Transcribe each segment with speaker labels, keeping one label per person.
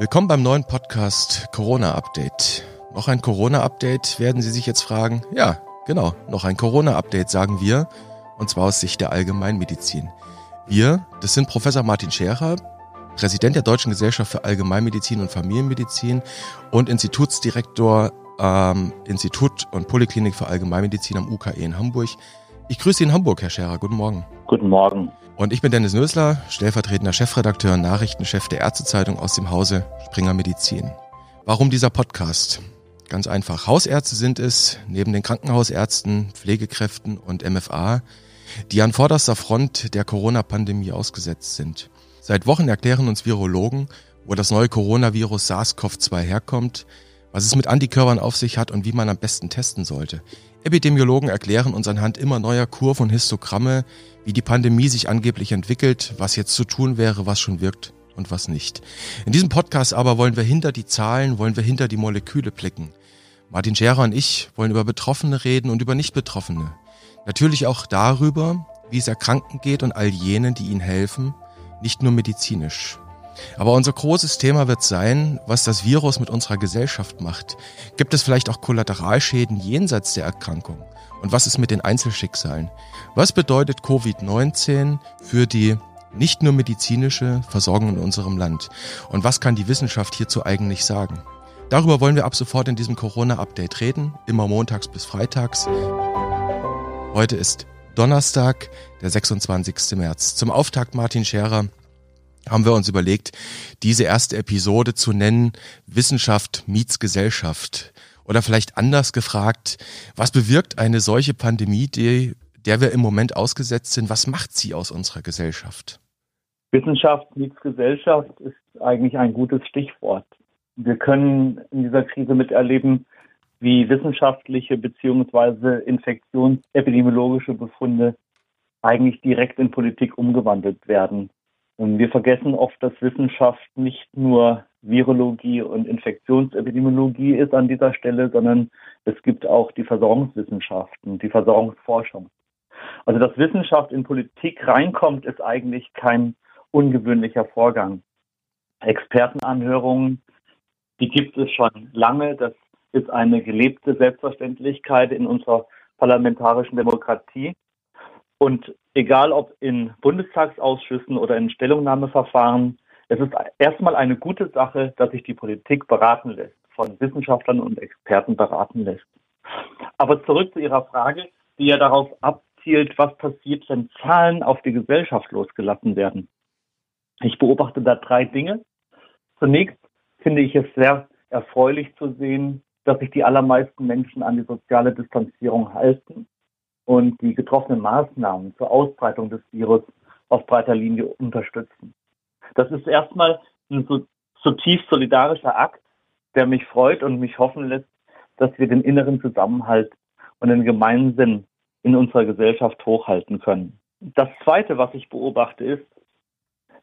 Speaker 1: Willkommen beim neuen Podcast Corona Update. Noch ein Corona Update, werden Sie sich jetzt fragen? Ja, genau, noch ein Corona Update sagen wir, und zwar aus Sicht der Allgemeinmedizin. Wir, das sind Professor Martin Scherer, Präsident der Deutschen Gesellschaft für Allgemeinmedizin und Familienmedizin und Institutsdirektor am Institut und Poliklinik für Allgemeinmedizin am UKE in Hamburg. Ich grüße Sie in Hamburg, Herr Scherer. Guten Morgen.
Speaker 2: Guten Morgen.
Speaker 1: Und ich bin Dennis Nösler, stellvertretender Chefredakteur und Nachrichtenchef der Ärztezeitung aus dem Hause Springer Medizin. Warum dieser Podcast? Ganz einfach. Hausärzte sind es, neben den Krankenhausärzten, Pflegekräften und MFA, die an vorderster Front der Corona-Pandemie ausgesetzt sind. Seit Wochen erklären uns Virologen, wo das neue Coronavirus SARS-CoV-2 herkommt, was es mit Antikörpern auf sich hat und wie man am besten testen sollte. Epidemiologen erklären uns anhand immer neuer Kurven und Histogramme, wie die Pandemie sich angeblich entwickelt, was jetzt zu tun wäre, was schon wirkt und was nicht. In diesem Podcast aber wollen wir hinter die Zahlen, wollen wir hinter die Moleküle blicken. Martin Scherer und ich wollen über Betroffene reden und über Nicht-Betroffene. Natürlich auch darüber, wie es Erkrankten geht und all jenen, die ihnen helfen, nicht nur medizinisch. Aber unser großes Thema wird sein, was das Virus mit unserer Gesellschaft macht. Gibt es vielleicht auch Kollateralschäden jenseits der Erkrankung? Und was ist mit den Einzelschicksalen? Was bedeutet Covid-19 für die nicht nur medizinische Versorgung in unserem Land? Und was kann die Wissenschaft hierzu eigentlich sagen? Darüber wollen wir ab sofort in diesem Corona-Update reden, immer montags bis freitags. Heute ist Donnerstag, der 26. März. Zum Auftakt Martin Scherer haben wir uns überlegt, diese erste Episode zu nennen Wissenschaft meets Gesellschaft. Oder vielleicht anders gefragt, was bewirkt eine solche Pandemie, die, der wir im Moment ausgesetzt sind? Was macht sie aus unserer Gesellschaft?
Speaker 2: Wissenschaft meets Gesellschaft ist eigentlich ein gutes Stichwort. Wir können in dieser Krise miterleben, wie wissenschaftliche beziehungsweise infektionsepidemiologische Befunde eigentlich direkt in Politik umgewandelt werden. Und wir vergessen oft, dass Wissenschaft nicht nur Virologie und Infektionsepidemiologie ist an dieser Stelle, sondern es gibt auch die Versorgungswissenschaften, die Versorgungsforschung. Also dass Wissenschaft in Politik reinkommt, ist eigentlich kein ungewöhnlicher Vorgang. Expertenanhörungen, die gibt es schon lange. Das ist eine gelebte Selbstverständlichkeit in unserer parlamentarischen Demokratie. Und egal ob in Bundestagsausschüssen oder in Stellungnahmeverfahren, es ist erstmal eine gute Sache, dass sich die Politik beraten lässt, von Wissenschaftlern und Experten beraten lässt. Aber zurück zu Ihrer Frage, die ja darauf abzielt, was passiert, wenn Zahlen auf die Gesellschaft losgelassen werden. Ich beobachte da drei Dinge. Zunächst finde ich es sehr erfreulich zu sehen, dass sich die allermeisten Menschen an die soziale Distanzierung halten und die getroffenen Maßnahmen zur Ausbreitung des Virus auf breiter Linie unterstützen. Das ist erstmal ein so, zutiefst solidarischer Akt, der mich freut und mich hoffen lässt, dass wir den inneren Zusammenhalt und den Gemeinsinn in unserer Gesellschaft hochhalten können. Das Zweite, was ich beobachte, ist,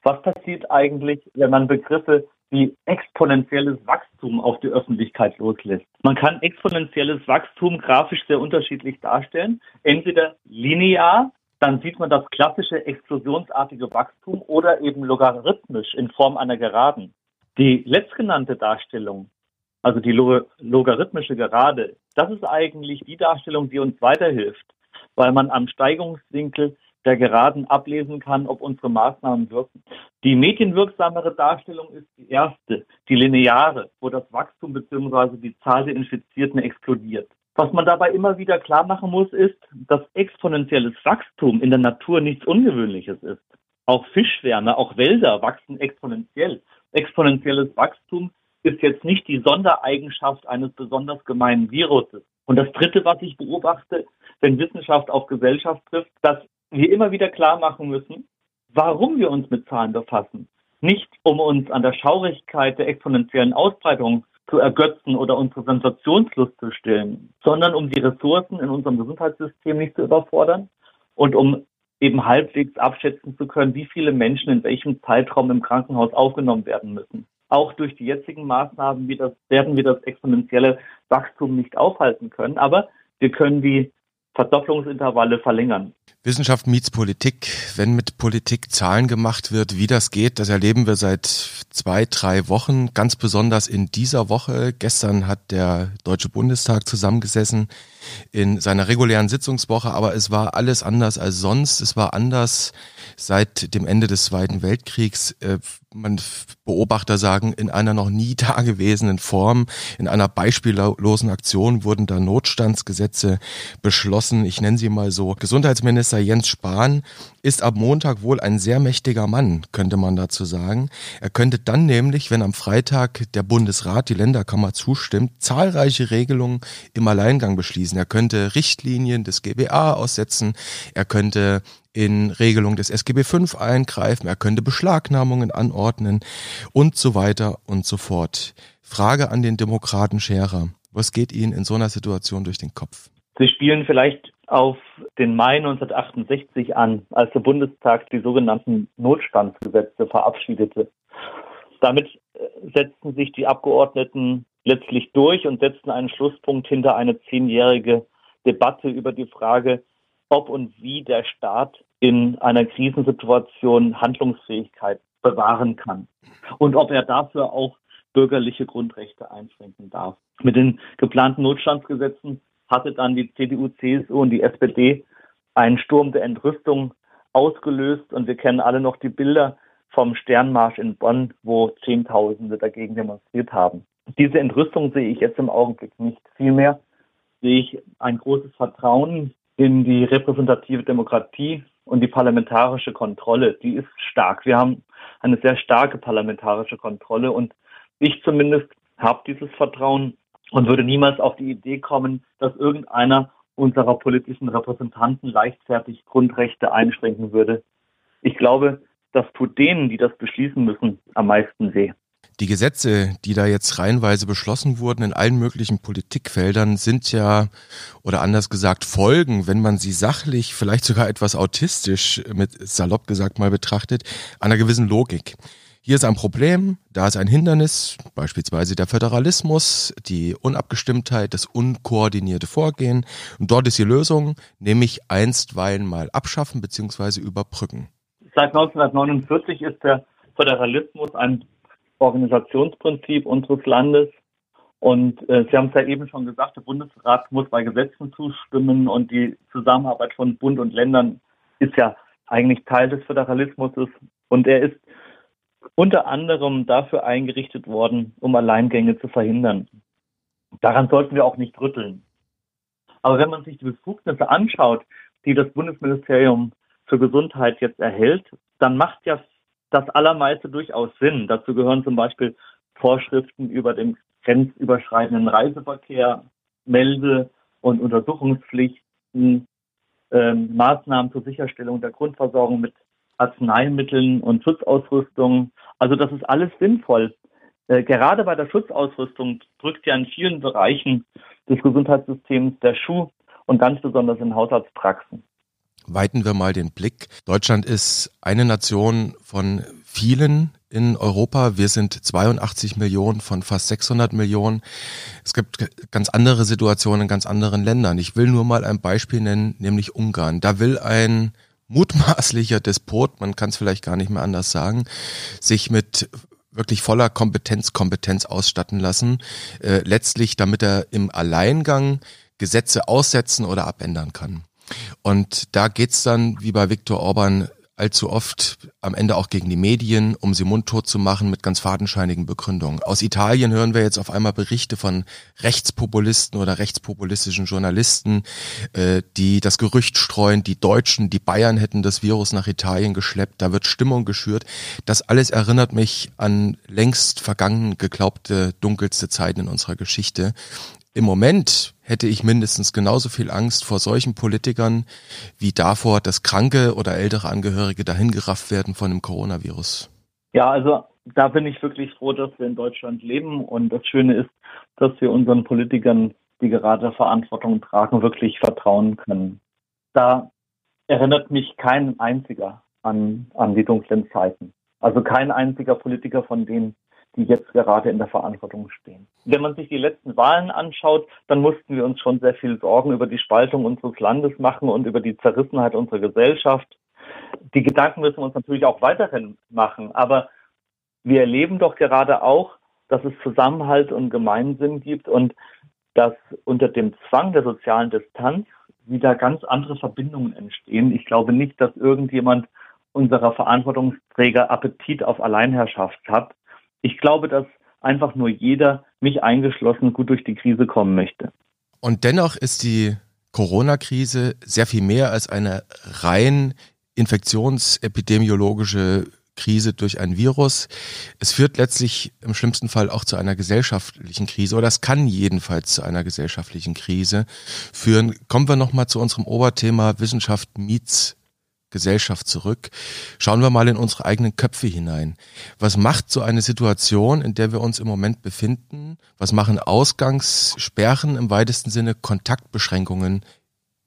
Speaker 2: was passiert eigentlich, wenn man Begriffe wie exponentielles Wachstum auf die Öffentlichkeit loslässt. Man kann exponentielles Wachstum grafisch sehr unterschiedlich darstellen. Entweder linear, dann sieht man das klassische explosionsartige Wachstum oder eben logarithmisch in Form einer Geraden. Die letztgenannte Darstellung, also die logarithmische Gerade, das ist eigentlich die Darstellung, die uns weiterhilft, weil man am Steigungswinkel der Geraden ablesen kann, ob unsere Maßnahmen wirken. Die medienwirksamere Darstellung ist die erste, die lineare, wo das Wachstum bzw. die Zahl der Infizierten explodiert. Was man dabei immer wieder klar machen muss, ist, dass exponentielles Wachstum in der Natur nichts Ungewöhnliches ist. Auch Fischschwärme, auch Wälder wachsen exponentiell. Exponentielles Wachstum ist jetzt nicht die Sondereigenschaft eines besonders gemeinen Viruses. Und das Dritte, was ich beobachte, wenn Wissenschaft auf Gesellschaft trifft, dass wir immer wieder klar machen müssen, warum wir uns mit Zahlen befassen. Nicht um uns an der Schaurigkeit der exponentiellen Ausbreitung zu ergötzen oder unsere Sensationslust zu stillen, sondern um die Ressourcen in unserem Gesundheitssystem nicht zu überfordern und um eben halbwegs abschätzen zu können, wie viele Menschen in welchem Zeitraum im Krankenhaus aufgenommen werden müssen. Auch durch die jetzigen Maßnahmen werden wir das exponentielle Wachstum nicht aufhalten können, aber wir können die Verdopplungsintervalle verlängern.
Speaker 1: Wissenschaft meets Politik, wenn mit Politik Zahlen gemacht wird, wie das geht, das erleben wir seit zwei, drei Wochen, ganz besonders in dieser Woche. Gestern hat der Deutsche Bundestag zusammengesessen in seiner regulären Sitzungswoche, aber es war alles anders als sonst. Es war anders seit dem Ende des Zweiten Weltkriegs. Man Beobachter sagen, in einer noch nie dagewesenen Form, in einer beispiellosen Aktion wurden da Notstandsgesetze beschlossen. Ich nenne sie mal so. Gesundheitsminister Jens Spahn ist ab Montag wohl ein sehr mächtiger Mann, könnte man dazu sagen. Er könnte dann nämlich, wenn am Freitag der Bundesrat, die Länderkammer zustimmt, zahlreiche Regelungen im Alleingang beschließen. Er könnte Richtlinien des GBA aussetzen. Er könnte in Regelung des SGB V eingreifen, er könnte Beschlagnahmungen anordnen und so weiter und so fort. Frage an den Demokraten Scherer. Was geht Ihnen in so einer Situation durch den Kopf?
Speaker 2: Sie spielen vielleicht auf den Mai 1968 an, als der Bundestag die sogenannten Notstandsgesetze verabschiedete. Damit äh, setzten sich die Abgeordneten letztlich durch und setzten einen Schlusspunkt hinter eine zehnjährige Debatte über die Frage, ob und wie der Staat in einer Krisensituation Handlungsfähigkeit bewahren kann und ob er dafür auch bürgerliche Grundrechte einschränken darf. Mit den geplanten Notstandsgesetzen hatte dann die CDU, CSU und die SPD einen Sturm der Entrüstung ausgelöst und wir kennen alle noch die Bilder vom Sternmarsch in Bonn, wo Zehntausende dagegen demonstriert haben. Diese Entrüstung sehe ich jetzt im Augenblick nicht. Vielmehr sehe ich ein großes Vertrauen in die repräsentative Demokratie und die parlamentarische Kontrolle, die ist stark. Wir haben eine sehr starke parlamentarische Kontrolle und ich zumindest habe dieses Vertrauen und würde niemals auf die Idee kommen, dass irgendeiner unserer politischen Repräsentanten leichtfertig Grundrechte einschränken würde. Ich glaube, das tut denen, die das beschließen müssen, am meisten weh.
Speaker 1: Die Gesetze, die da jetzt reihenweise beschlossen wurden in allen möglichen Politikfeldern, sind ja, oder anders gesagt, Folgen, wenn man sie sachlich, vielleicht sogar etwas autistisch mit salopp gesagt mal betrachtet, einer gewissen Logik. Hier ist ein Problem, da ist ein Hindernis, beispielsweise der Föderalismus, die Unabgestimmtheit, das unkoordinierte Vorgehen. Und dort ist die Lösung, nämlich einstweilen mal abschaffen bzw. überbrücken.
Speaker 2: Seit 1949 ist der Föderalismus ein Organisationsprinzip unseres Landes. Und äh, Sie haben es ja eben schon gesagt, der Bundesrat muss bei Gesetzen zustimmen und die Zusammenarbeit von Bund und Ländern ist ja eigentlich Teil des Föderalismus und er ist unter anderem dafür eingerichtet worden, um Alleingänge zu verhindern. Daran sollten wir auch nicht rütteln. Aber wenn man sich die Befugnisse anschaut, die das Bundesministerium für Gesundheit jetzt erhält, dann macht ja das Allermeiste durchaus Sinn. Dazu gehören zum Beispiel Vorschriften über den grenzüberschreitenden Reiseverkehr, Melde- und Untersuchungspflichten, äh, Maßnahmen zur Sicherstellung der Grundversorgung mit Arzneimitteln und Schutzausrüstung. Also das ist alles sinnvoll. Äh, gerade bei der Schutzausrüstung drückt ja in vielen Bereichen des Gesundheitssystems der Schuh und ganz besonders in Haushaltspraxen
Speaker 1: weiten wir mal den Blick. Deutschland ist eine Nation von vielen in Europa. Wir sind 82 Millionen von fast 600 Millionen. Es gibt ganz andere Situationen in ganz anderen Ländern. Ich will nur mal ein Beispiel nennen, nämlich Ungarn. Da will ein mutmaßlicher Despot, man kann es vielleicht gar nicht mehr anders sagen, sich mit wirklich voller Kompetenz Kompetenz ausstatten lassen, äh, letztlich damit er im Alleingang Gesetze aussetzen oder abändern kann. Und da geht's dann, wie bei Viktor Orban, allzu oft am Ende auch gegen die Medien, um sie mundtot zu machen mit ganz fadenscheinigen Begründungen. Aus Italien hören wir jetzt auf einmal Berichte von Rechtspopulisten oder rechtspopulistischen Journalisten, äh, die das Gerücht streuen, die Deutschen, die Bayern hätten das Virus nach Italien geschleppt. Da wird Stimmung geschürt. Das alles erinnert mich an längst vergangen geglaubte dunkelste Zeiten in unserer Geschichte. Im Moment hätte ich mindestens genauso viel Angst vor solchen Politikern wie davor, dass kranke oder ältere Angehörige dahingerafft werden von dem Coronavirus.
Speaker 2: Ja, also da bin ich wirklich froh, dass wir in Deutschland leben. Und das Schöne ist, dass wir unseren Politikern, die gerade Verantwortung tragen, wirklich vertrauen können. Da erinnert mich kein einziger an, an die dunklen Zeiten. Also kein einziger Politiker von denen, die jetzt gerade in der Verantwortung stehen. Wenn man sich die letzten Wahlen anschaut, dann mussten wir uns schon sehr viel Sorgen über die Spaltung unseres Landes machen und über die Zerrissenheit unserer Gesellschaft. Die Gedanken müssen wir uns natürlich auch weiterhin machen, aber wir erleben doch gerade auch, dass es Zusammenhalt und Gemeinsinn gibt und dass unter dem Zwang der sozialen Distanz wieder ganz andere Verbindungen entstehen. Ich glaube nicht, dass irgendjemand unserer Verantwortungsträger Appetit auf Alleinherrschaft hat. Ich glaube, dass einfach nur jeder, mich eingeschlossen, gut durch die Krise kommen möchte.
Speaker 1: Und dennoch ist die Corona-Krise sehr viel mehr als eine rein infektionsepidemiologische Krise durch ein Virus. Es führt letztlich im schlimmsten Fall auch zu einer gesellschaftlichen Krise oder es kann jedenfalls zu einer gesellschaftlichen Krise führen. Kommen wir nochmal zu unserem Oberthema Wissenschaft meets Gesellschaft zurück. Schauen wir mal in unsere eigenen Köpfe hinein. Was macht so eine Situation, in der wir uns im Moment befinden? Was machen Ausgangssperren im weitesten Sinne, Kontaktbeschränkungen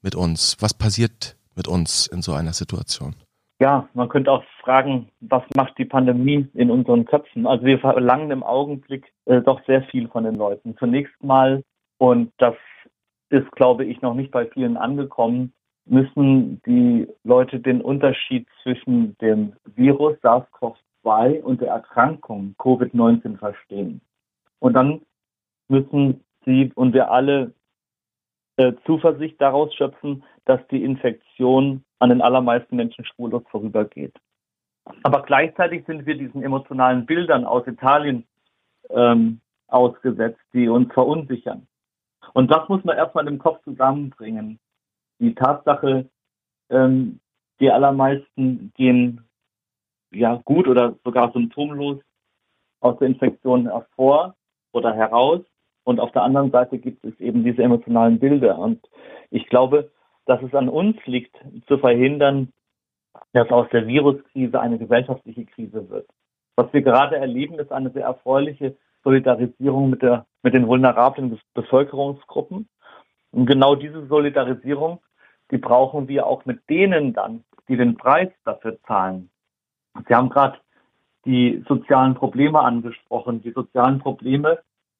Speaker 1: mit uns? Was passiert mit uns in so einer Situation?
Speaker 2: Ja, man könnte auch fragen, was macht die Pandemie in unseren Köpfen? Also wir verlangen im Augenblick äh, doch sehr viel von den Leuten. Zunächst mal, und das ist, glaube ich, noch nicht bei vielen angekommen, müssen die Leute den Unterschied zwischen dem Virus SARS-CoV-2 und der Erkrankung Covid-19 verstehen. Und dann müssen sie und wir alle äh, Zuversicht daraus schöpfen, dass die Infektion an den allermeisten Menschen spurlos vorübergeht. Aber gleichzeitig sind wir diesen emotionalen Bildern aus Italien ähm, ausgesetzt, die uns verunsichern. Und das muss man erstmal im Kopf zusammenbringen. Die Tatsache, ähm, die allermeisten gehen ja gut oder sogar symptomlos aus der Infektion hervor oder heraus. Und auf der anderen Seite gibt es eben diese emotionalen Bilder. Und ich glaube, dass es an uns liegt, zu verhindern, dass aus der Viruskrise eine gesellschaftliche Krise wird. Was wir gerade erleben, ist eine sehr erfreuliche Solidarisierung mit, der, mit den vulnerablen Bevölkerungsgruppen. Und genau diese Solidarisierung, die brauchen wir auch mit denen dann, die den Preis dafür zahlen. Sie haben gerade die sozialen Probleme angesprochen. Die sozialen Probleme,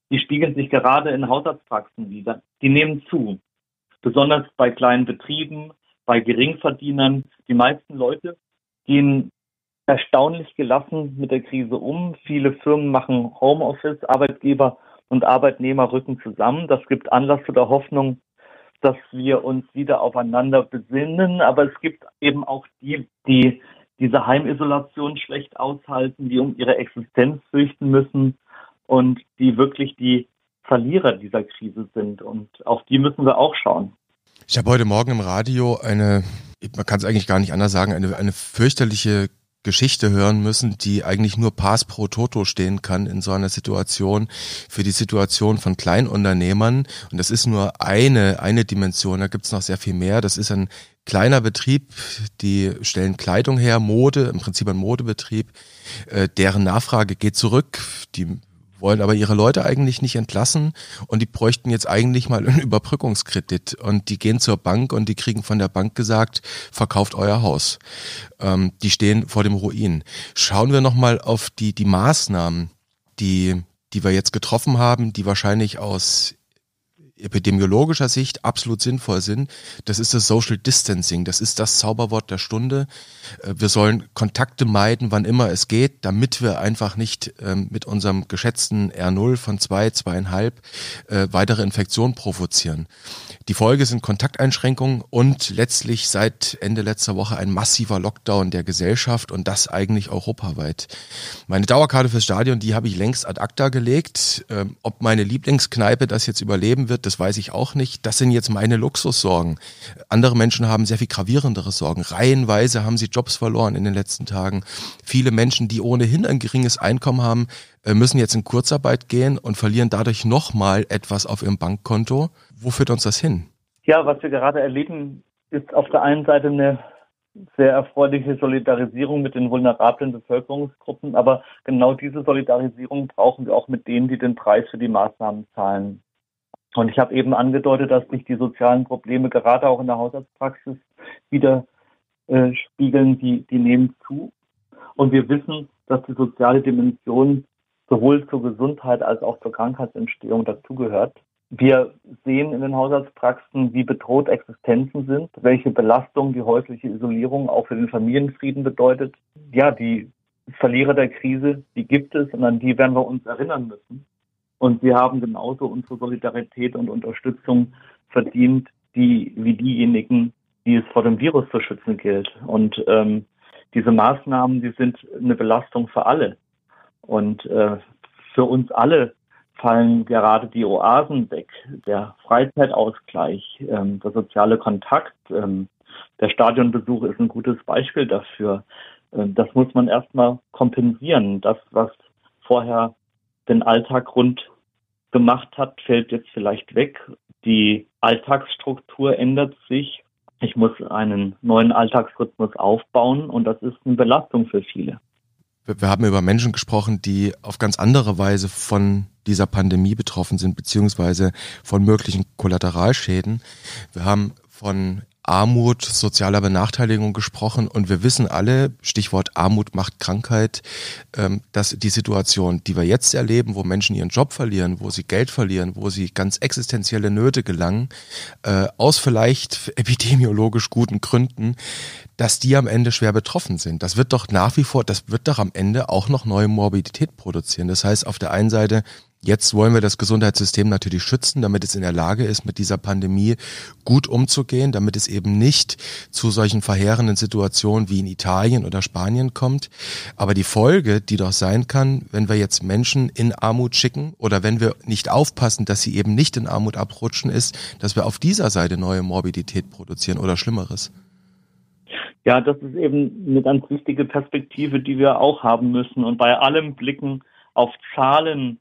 Speaker 2: die spiegeln sich gerade in Haushaltspraxen wieder. Die nehmen zu besonders bei kleinen Betrieben, bei Geringverdienern. Die meisten Leute gehen erstaunlich gelassen mit der Krise um. Viele Firmen machen Homeoffice, Arbeitgeber und Arbeitnehmer rücken zusammen. Das gibt Anlass zu der Hoffnung, dass wir uns wieder aufeinander besinnen. Aber es gibt eben auch die, die diese Heimisolation schlecht aushalten, die um ihre Existenz fürchten müssen und die wirklich die Verlierer dieser Krise sind. Und auf die müssen wir auch schauen.
Speaker 1: Ich habe heute Morgen im Radio eine, man kann es eigentlich gar nicht anders sagen, eine, eine fürchterliche Geschichte hören müssen, die eigentlich nur Pass pro Toto stehen kann in so einer Situation für die Situation von Kleinunternehmern. Und das ist nur eine, eine Dimension, da gibt's noch sehr viel mehr. Das ist ein kleiner Betrieb, die stellen Kleidung her, Mode, im Prinzip ein Modebetrieb, äh, deren Nachfrage geht zurück. Die wollen aber ihre Leute eigentlich nicht entlassen und die bräuchten jetzt eigentlich mal einen Überbrückungskredit und die gehen zur Bank und die kriegen von der Bank gesagt, verkauft euer Haus. Ähm, die stehen vor dem Ruin. Schauen wir nochmal auf die, die Maßnahmen, die, die wir jetzt getroffen haben, die wahrscheinlich aus epidemiologischer Sicht absolut sinnvoll sind. Das ist das Social Distancing. Das ist das Zauberwort der Stunde. Äh, wir sollen Kontakte meiden, wann immer es geht, damit wir einfach nicht ähm, mit unserem geschätzten R0 von zwei, zweieinhalb äh, weitere Infektionen provozieren. Die Folge sind Kontakteinschränkungen und letztlich seit Ende letzter Woche ein massiver Lockdown der Gesellschaft und das eigentlich europaweit. Meine Dauerkarte fürs Stadion, die habe ich längst ad acta gelegt. Ähm, ob meine Lieblingskneipe das jetzt überleben wird, das weiß ich auch nicht. Das sind jetzt meine Luxussorgen. Andere Menschen haben sehr viel gravierendere Sorgen. Reihenweise haben sie Jobs verloren in den letzten Tagen. Viele Menschen, die ohnehin ein geringes Einkommen haben, äh, müssen jetzt in Kurzarbeit gehen und verlieren dadurch nochmal etwas auf ihrem Bankkonto. Wo führt uns das hin?
Speaker 2: Ja, was wir gerade erleben, ist auf der einen Seite eine sehr erfreuliche Solidarisierung mit den vulnerablen Bevölkerungsgruppen, aber genau diese Solidarisierung brauchen wir auch mit denen, die den Preis für die Maßnahmen zahlen. Und ich habe eben angedeutet, dass sich die sozialen Probleme gerade auch in der Haushaltspraxis wieder äh, spiegeln, die, die nehmen zu. Und wir wissen, dass die soziale Dimension sowohl zur Gesundheit als auch zur Krankheitsentstehung dazugehört. Wir sehen in den Haushaltspraxen, wie bedroht Existenzen sind, welche Belastung die häusliche Isolierung auch für den Familienfrieden bedeutet. Ja, die Verlierer der Krise, die gibt es und an die werden wir uns erinnern müssen. Und sie haben genauso unsere Solidarität und Unterstützung verdient, die, wie diejenigen, die es vor dem Virus zu schützen gilt. Und ähm, diese Maßnahmen, die sind eine Belastung für alle. Und äh, für uns alle fallen gerade die Oasen weg, der Freizeitausgleich, ähm, der soziale Kontakt. Ähm, der Stadionbesuch ist ein gutes Beispiel dafür. Ähm, das muss man erstmal kompensieren. Das, was vorher den Alltag rund gemacht hat, fällt jetzt vielleicht weg. Die Alltagsstruktur ändert sich. Ich muss einen neuen Alltagsrhythmus aufbauen und das ist eine Belastung für viele.
Speaker 1: Wir haben über Menschen gesprochen, die auf ganz andere Weise von dieser Pandemie betroffen sind, beziehungsweise von möglichen Kollateralschäden. Wir haben von Armut, sozialer Benachteiligung gesprochen und wir wissen alle, Stichwort Armut macht Krankheit, ähm, dass die Situation, die wir jetzt erleben, wo Menschen ihren Job verlieren, wo sie Geld verlieren, wo sie ganz existenzielle Nöte gelangen, äh, aus vielleicht epidemiologisch guten Gründen, dass die am Ende schwer betroffen sind. Das wird doch nach wie vor, das wird doch am Ende auch noch neue Morbidität produzieren. Das heißt, auf der einen Seite Jetzt wollen wir das Gesundheitssystem natürlich schützen, damit es in der Lage ist, mit dieser Pandemie gut umzugehen, damit es eben nicht zu solchen verheerenden Situationen wie in Italien oder Spanien kommt. Aber die Folge, die doch sein kann, wenn wir jetzt Menschen in Armut schicken oder wenn wir nicht aufpassen, dass sie eben nicht in Armut abrutschen, ist, dass wir auf dieser Seite neue Morbidität produzieren oder Schlimmeres.
Speaker 2: Ja, das ist eben eine ganz wichtige Perspektive, die wir auch haben müssen. Und bei allem Blicken auf Zahlen,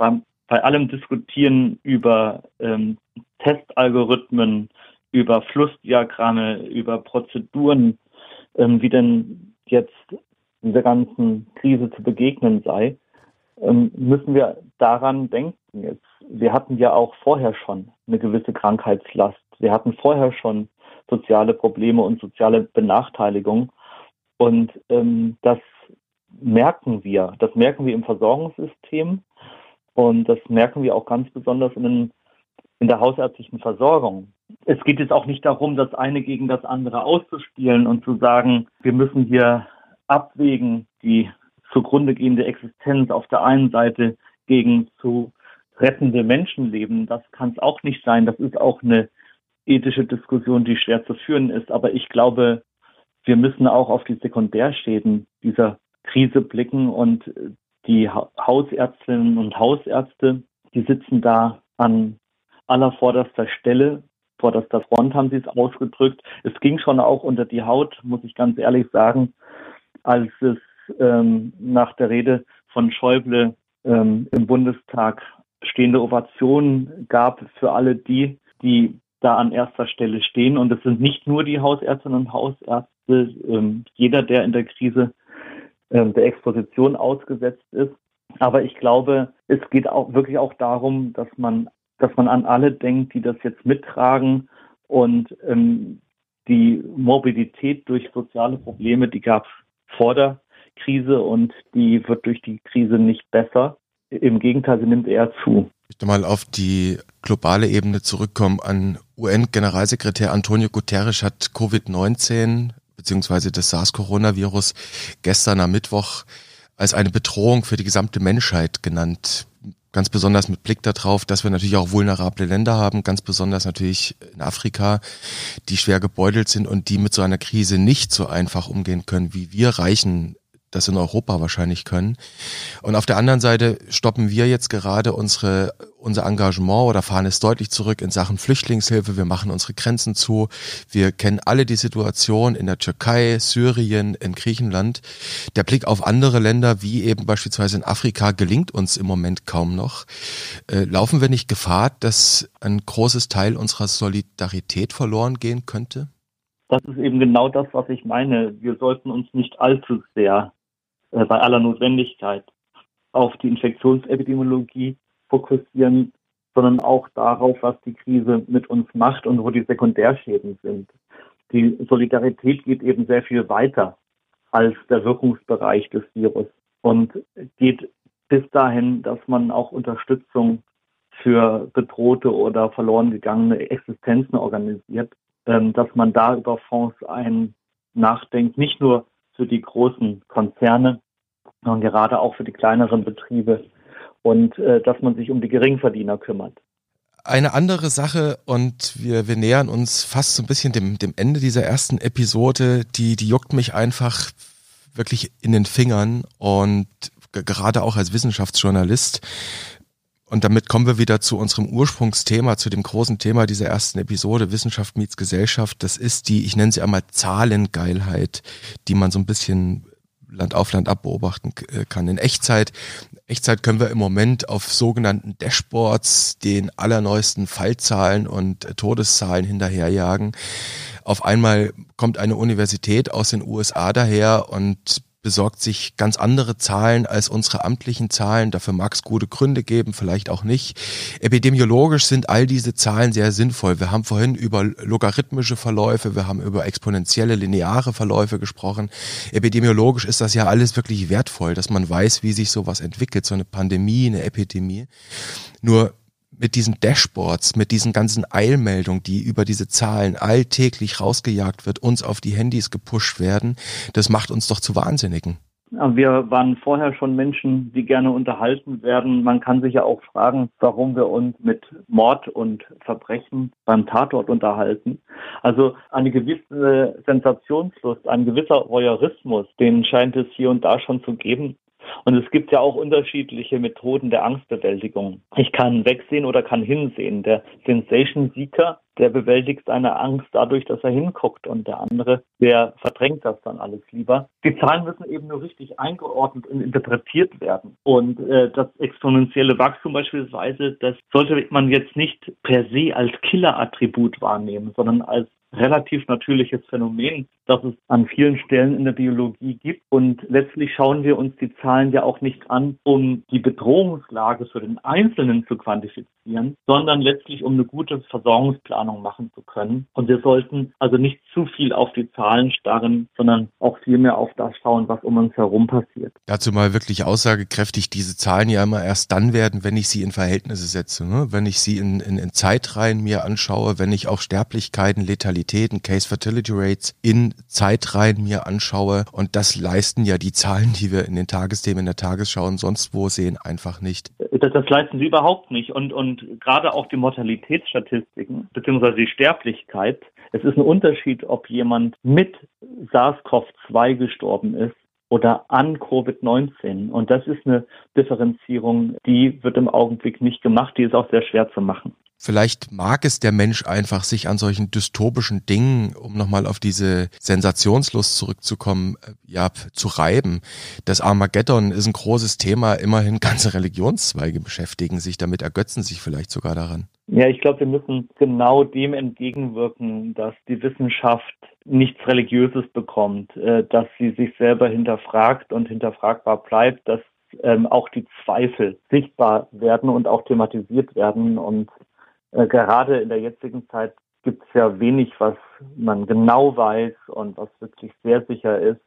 Speaker 2: beim, bei allem Diskutieren über ähm, Testalgorithmen, über Flussdiagramme, über Prozeduren, ähm, wie denn jetzt dieser ganzen Krise zu begegnen sei, ähm, müssen wir daran denken. Jetzt, wir hatten ja auch vorher schon eine gewisse Krankheitslast. Wir hatten vorher schon soziale Probleme und soziale Benachteiligung. Und ähm, das merken wir. Das merken wir im Versorgungssystem. Und das merken wir auch ganz besonders in, in der hausärztlichen Versorgung. Es geht jetzt auch nicht darum, das eine gegen das andere auszuspielen und zu sagen, wir müssen hier abwägen, die zugrunde gehende Existenz auf der einen Seite gegen zu rettende Menschenleben. Das kann es auch nicht sein. Das ist auch eine ethische Diskussion, die schwer zu führen ist. Aber ich glaube, wir müssen auch auf die Sekundärschäden dieser Krise blicken und die Hausärztinnen und Hausärzte, die sitzen da an allervorderster Stelle, vorderster Front haben sie es ausgedrückt. Es ging schon auch unter die Haut, muss ich ganz ehrlich sagen, als es ähm, nach der Rede von Schäuble ähm, im Bundestag stehende Ovationen gab für alle die, die da an erster Stelle stehen. Und es sind nicht nur die Hausärztinnen und Hausärzte, ähm, jeder, der in der Krise der Exposition ausgesetzt ist. Aber ich glaube, es geht auch wirklich auch darum, dass man, dass man an alle denkt, die das jetzt mittragen und ähm, die Morbidität durch soziale Probleme, die gab es vor der Krise und die wird durch die Krise nicht besser. Im Gegenteil, sie nimmt eher zu.
Speaker 1: Ich möchte mal auf die globale Ebene zurückkommen. An UN-Generalsekretär Antonio Guterres hat Covid-19 beziehungsweise das SARS-Coronavirus gestern am Mittwoch als eine Bedrohung für die gesamte Menschheit genannt. Ganz besonders mit Blick darauf, dass wir natürlich auch vulnerable Länder haben, ganz besonders natürlich in Afrika, die schwer gebeutelt sind und die mit so einer Krise nicht so einfach umgehen können, wie wir reichen das in Europa wahrscheinlich können. Und auf der anderen Seite stoppen wir jetzt gerade unsere, unser Engagement oder fahren es deutlich zurück in Sachen Flüchtlingshilfe. Wir machen unsere Grenzen zu. Wir kennen alle die Situation in der Türkei, Syrien, in Griechenland. Der Blick auf andere Länder, wie eben beispielsweise in Afrika, gelingt uns im Moment kaum noch. Äh, laufen wir nicht Gefahr, dass ein großes Teil unserer Solidarität verloren gehen könnte?
Speaker 2: Das ist eben genau das, was ich meine. Wir sollten uns nicht allzu sehr äh, bei aller Notwendigkeit auf die Infektionsepidemiologie fokussieren, sondern auch darauf, was die Krise mit uns macht und wo die Sekundärschäden sind. Die Solidarität geht eben sehr viel weiter als der Wirkungsbereich des Virus und geht bis dahin, dass man auch Unterstützung für bedrohte oder verloren gegangene Existenzen organisiert, ähm, dass man da über Fonds ein nachdenkt, nicht nur für die großen Konzerne, sondern gerade auch für die kleineren Betriebe und äh, dass man sich um die Geringverdiener kümmert.
Speaker 1: Eine andere Sache, und wir, wir nähern uns fast so ein bisschen dem, dem Ende dieser ersten Episode, die, die juckt mich einfach wirklich in den Fingern und gerade auch als Wissenschaftsjournalist. Und damit kommen wir wieder zu unserem Ursprungsthema, zu dem großen Thema dieser ersten Episode, Wissenschaft meets Gesellschaft. Das ist die, ich nenne sie einmal Zahlengeilheit, die man so ein bisschen Land auf Land ab beobachten äh, kann. In Echtzeit, Echtzeit können wir im Moment auf sogenannten Dashboards den allerneuesten Fallzahlen und äh, Todeszahlen hinterherjagen. Auf einmal kommt eine Universität aus den USA daher und besorgt sich ganz andere Zahlen als unsere amtlichen Zahlen. Dafür mag es gute Gründe geben, vielleicht auch nicht. Epidemiologisch sind all diese Zahlen sehr sinnvoll. Wir haben vorhin über logarithmische Verläufe, wir haben über exponentielle lineare Verläufe gesprochen. Epidemiologisch ist das ja alles wirklich wertvoll, dass man weiß, wie sich sowas entwickelt, so eine Pandemie, eine Epidemie. Nur mit diesen Dashboards, mit diesen ganzen Eilmeldungen, die über diese Zahlen alltäglich rausgejagt wird, uns auf die Handys gepusht werden, das macht uns doch zu Wahnsinnigen.
Speaker 2: Wir waren vorher schon Menschen, die gerne unterhalten werden. Man kann sich ja auch fragen, warum wir uns mit Mord und Verbrechen beim Tatort unterhalten. Also eine gewisse Sensationslust, ein gewisser Voyeurismus, den scheint es hier und da schon zu geben. Und es gibt ja auch unterschiedliche Methoden der Angstbewältigung. Ich kann wegsehen oder kann hinsehen. Der Sensation Seeker, der bewältigt seine Angst dadurch, dass er hinguckt und der andere, der verdrängt das dann alles lieber. Die Zahlen müssen eben nur richtig eingeordnet und interpretiert werden. Und äh, das exponentielle Wachstum beispielsweise, das sollte man jetzt nicht per se als Killerattribut wahrnehmen, sondern als relativ natürliches Phänomen, das es an vielen Stellen in der Biologie gibt. Und letztlich schauen wir uns die Zahlen ja auch nicht an, um die Bedrohungslage für den Einzelnen zu quantifizieren, sondern letztlich um eine gute Versorgungsplanung machen zu können. Und wir sollten also nicht zu viel auf die Zahlen starren, sondern auch viel mehr auf das schauen, was um uns herum passiert.
Speaker 1: Dazu mal wirklich aussagekräftig, diese Zahlen ja immer erst dann werden, wenn ich sie in Verhältnisse setze, ne? wenn ich sie in, in, in Zeitreihen mir anschaue, wenn ich auch Sterblichkeiten, Letalitäten, Case Fertility Rates in Zeitreihen mir anschaue. Und das leisten ja die Zahlen, die wir in den Tagesthemen in der Tagesschau und sonst wo sehen, einfach nicht.
Speaker 2: Das, das leisten sie überhaupt nicht. Und, und gerade auch die Mortalitätsstatistiken, beziehungsweise die Sterblichkeit, es ist ein Unterschied, ob jemand mit SARS-CoV-2 gestorben ist oder an Covid-19. Und das ist eine Differenzierung, die wird im Augenblick nicht gemacht, die ist auch sehr schwer zu machen.
Speaker 1: Vielleicht mag es der Mensch einfach, sich an solchen dystopischen Dingen, um nochmal auf diese Sensationslust zurückzukommen, äh, ja, zu reiben. Das Armageddon ist ein großes Thema. Immerhin ganze Religionszweige beschäftigen sich damit, ergötzen sich vielleicht sogar daran.
Speaker 2: Ja, ich glaube, wir müssen genau dem entgegenwirken, dass die Wissenschaft nichts Religiöses bekommt, äh, dass sie sich selber hinterfragt und hinterfragbar bleibt, dass ähm, auch die Zweifel sichtbar werden und auch thematisiert werden und gerade in der jetzigen Zeit gibt es ja wenig, was man genau weiß und was wirklich sehr sicher ist.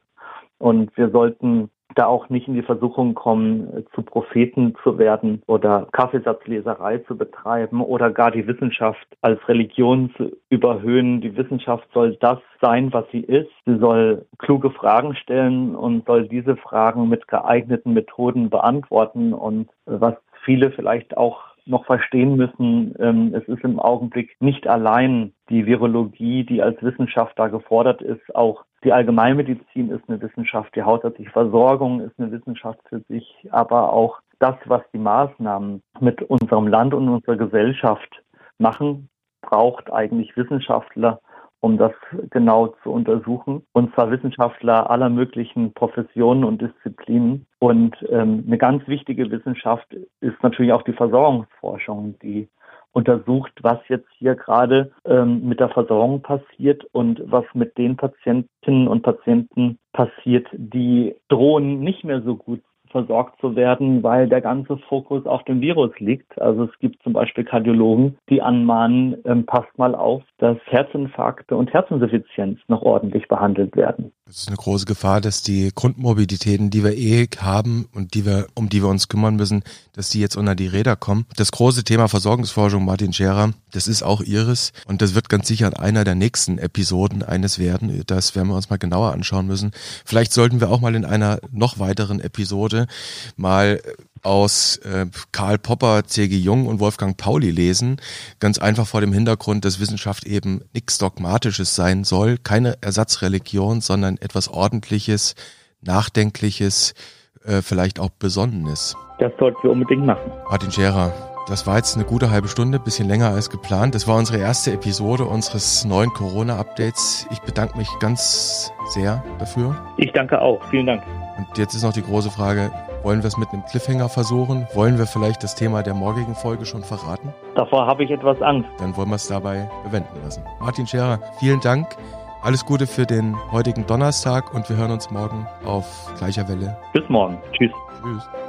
Speaker 2: Und wir sollten da auch nicht in die Versuchung kommen, zu Propheten zu werden oder Kaffeesatzleserei zu betreiben oder gar die Wissenschaft als Religion zu überhöhen. Die Wissenschaft soll das sein, was sie ist. Sie soll kluge Fragen stellen und soll diese Fragen mit geeigneten Methoden beantworten und was viele vielleicht auch noch verstehen müssen, ähm, es ist im Augenblick nicht allein die Virologie, die als Wissenschaft da gefordert ist, auch die Allgemeinmedizin ist eine Wissenschaft, die hausärztliche Versorgung ist eine Wissenschaft für sich, aber auch das, was die Maßnahmen mit unserem Land und unserer Gesellschaft machen, braucht eigentlich Wissenschaftler um das genau zu untersuchen. Und zwar Wissenschaftler aller möglichen Professionen und Disziplinen. Und ähm, eine ganz wichtige Wissenschaft ist natürlich auch die Versorgungsforschung, die untersucht, was jetzt hier gerade ähm, mit der Versorgung passiert und was mit den Patientinnen und Patienten passiert, die drohen nicht mehr so gut versorgt zu werden, weil der ganze Fokus auf dem Virus liegt. Also es gibt zum Beispiel Kardiologen, die anmahnen, ähm, passt mal auf, dass Herzinfarkte und Herzinsuffizienz noch ordentlich behandelt werden.
Speaker 1: Es ist eine große Gefahr, dass die Grundmorbiditäten, die wir eh haben und die wir, um die wir uns kümmern müssen, dass die jetzt unter die Räder kommen. Das große Thema Versorgungsforschung, Martin Scherer, das ist auch Ihres und das wird ganz sicher einer der nächsten Episoden eines werden. Das werden wir uns mal genauer anschauen müssen. Vielleicht sollten wir auch mal in einer noch weiteren Episode mal aus äh, Karl Popper, C.G. Jung und Wolfgang Pauli lesen. Ganz einfach vor dem Hintergrund, dass Wissenschaft eben nichts Dogmatisches sein soll, keine Ersatzreligion, sondern etwas Ordentliches, Nachdenkliches, äh, vielleicht auch Besonnenes.
Speaker 2: Das sollten wir unbedingt machen.
Speaker 1: Martin Scherer, das war jetzt eine gute halbe Stunde, bisschen länger als geplant. Das war unsere erste Episode unseres neuen Corona-Updates. Ich bedanke mich ganz sehr dafür.
Speaker 2: Ich danke auch. Vielen Dank.
Speaker 1: Und jetzt ist noch die große Frage, wollen wir es mit einem Cliffhanger versuchen? Wollen wir vielleicht das Thema der morgigen Folge schon verraten?
Speaker 2: Davor habe ich etwas Angst.
Speaker 1: Dann wollen wir es dabei bewenden lassen. Martin Scherer, vielen Dank. Alles Gute für den heutigen Donnerstag und wir hören uns morgen auf gleicher Welle.
Speaker 2: Bis morgen. Tschüss. Tschüss.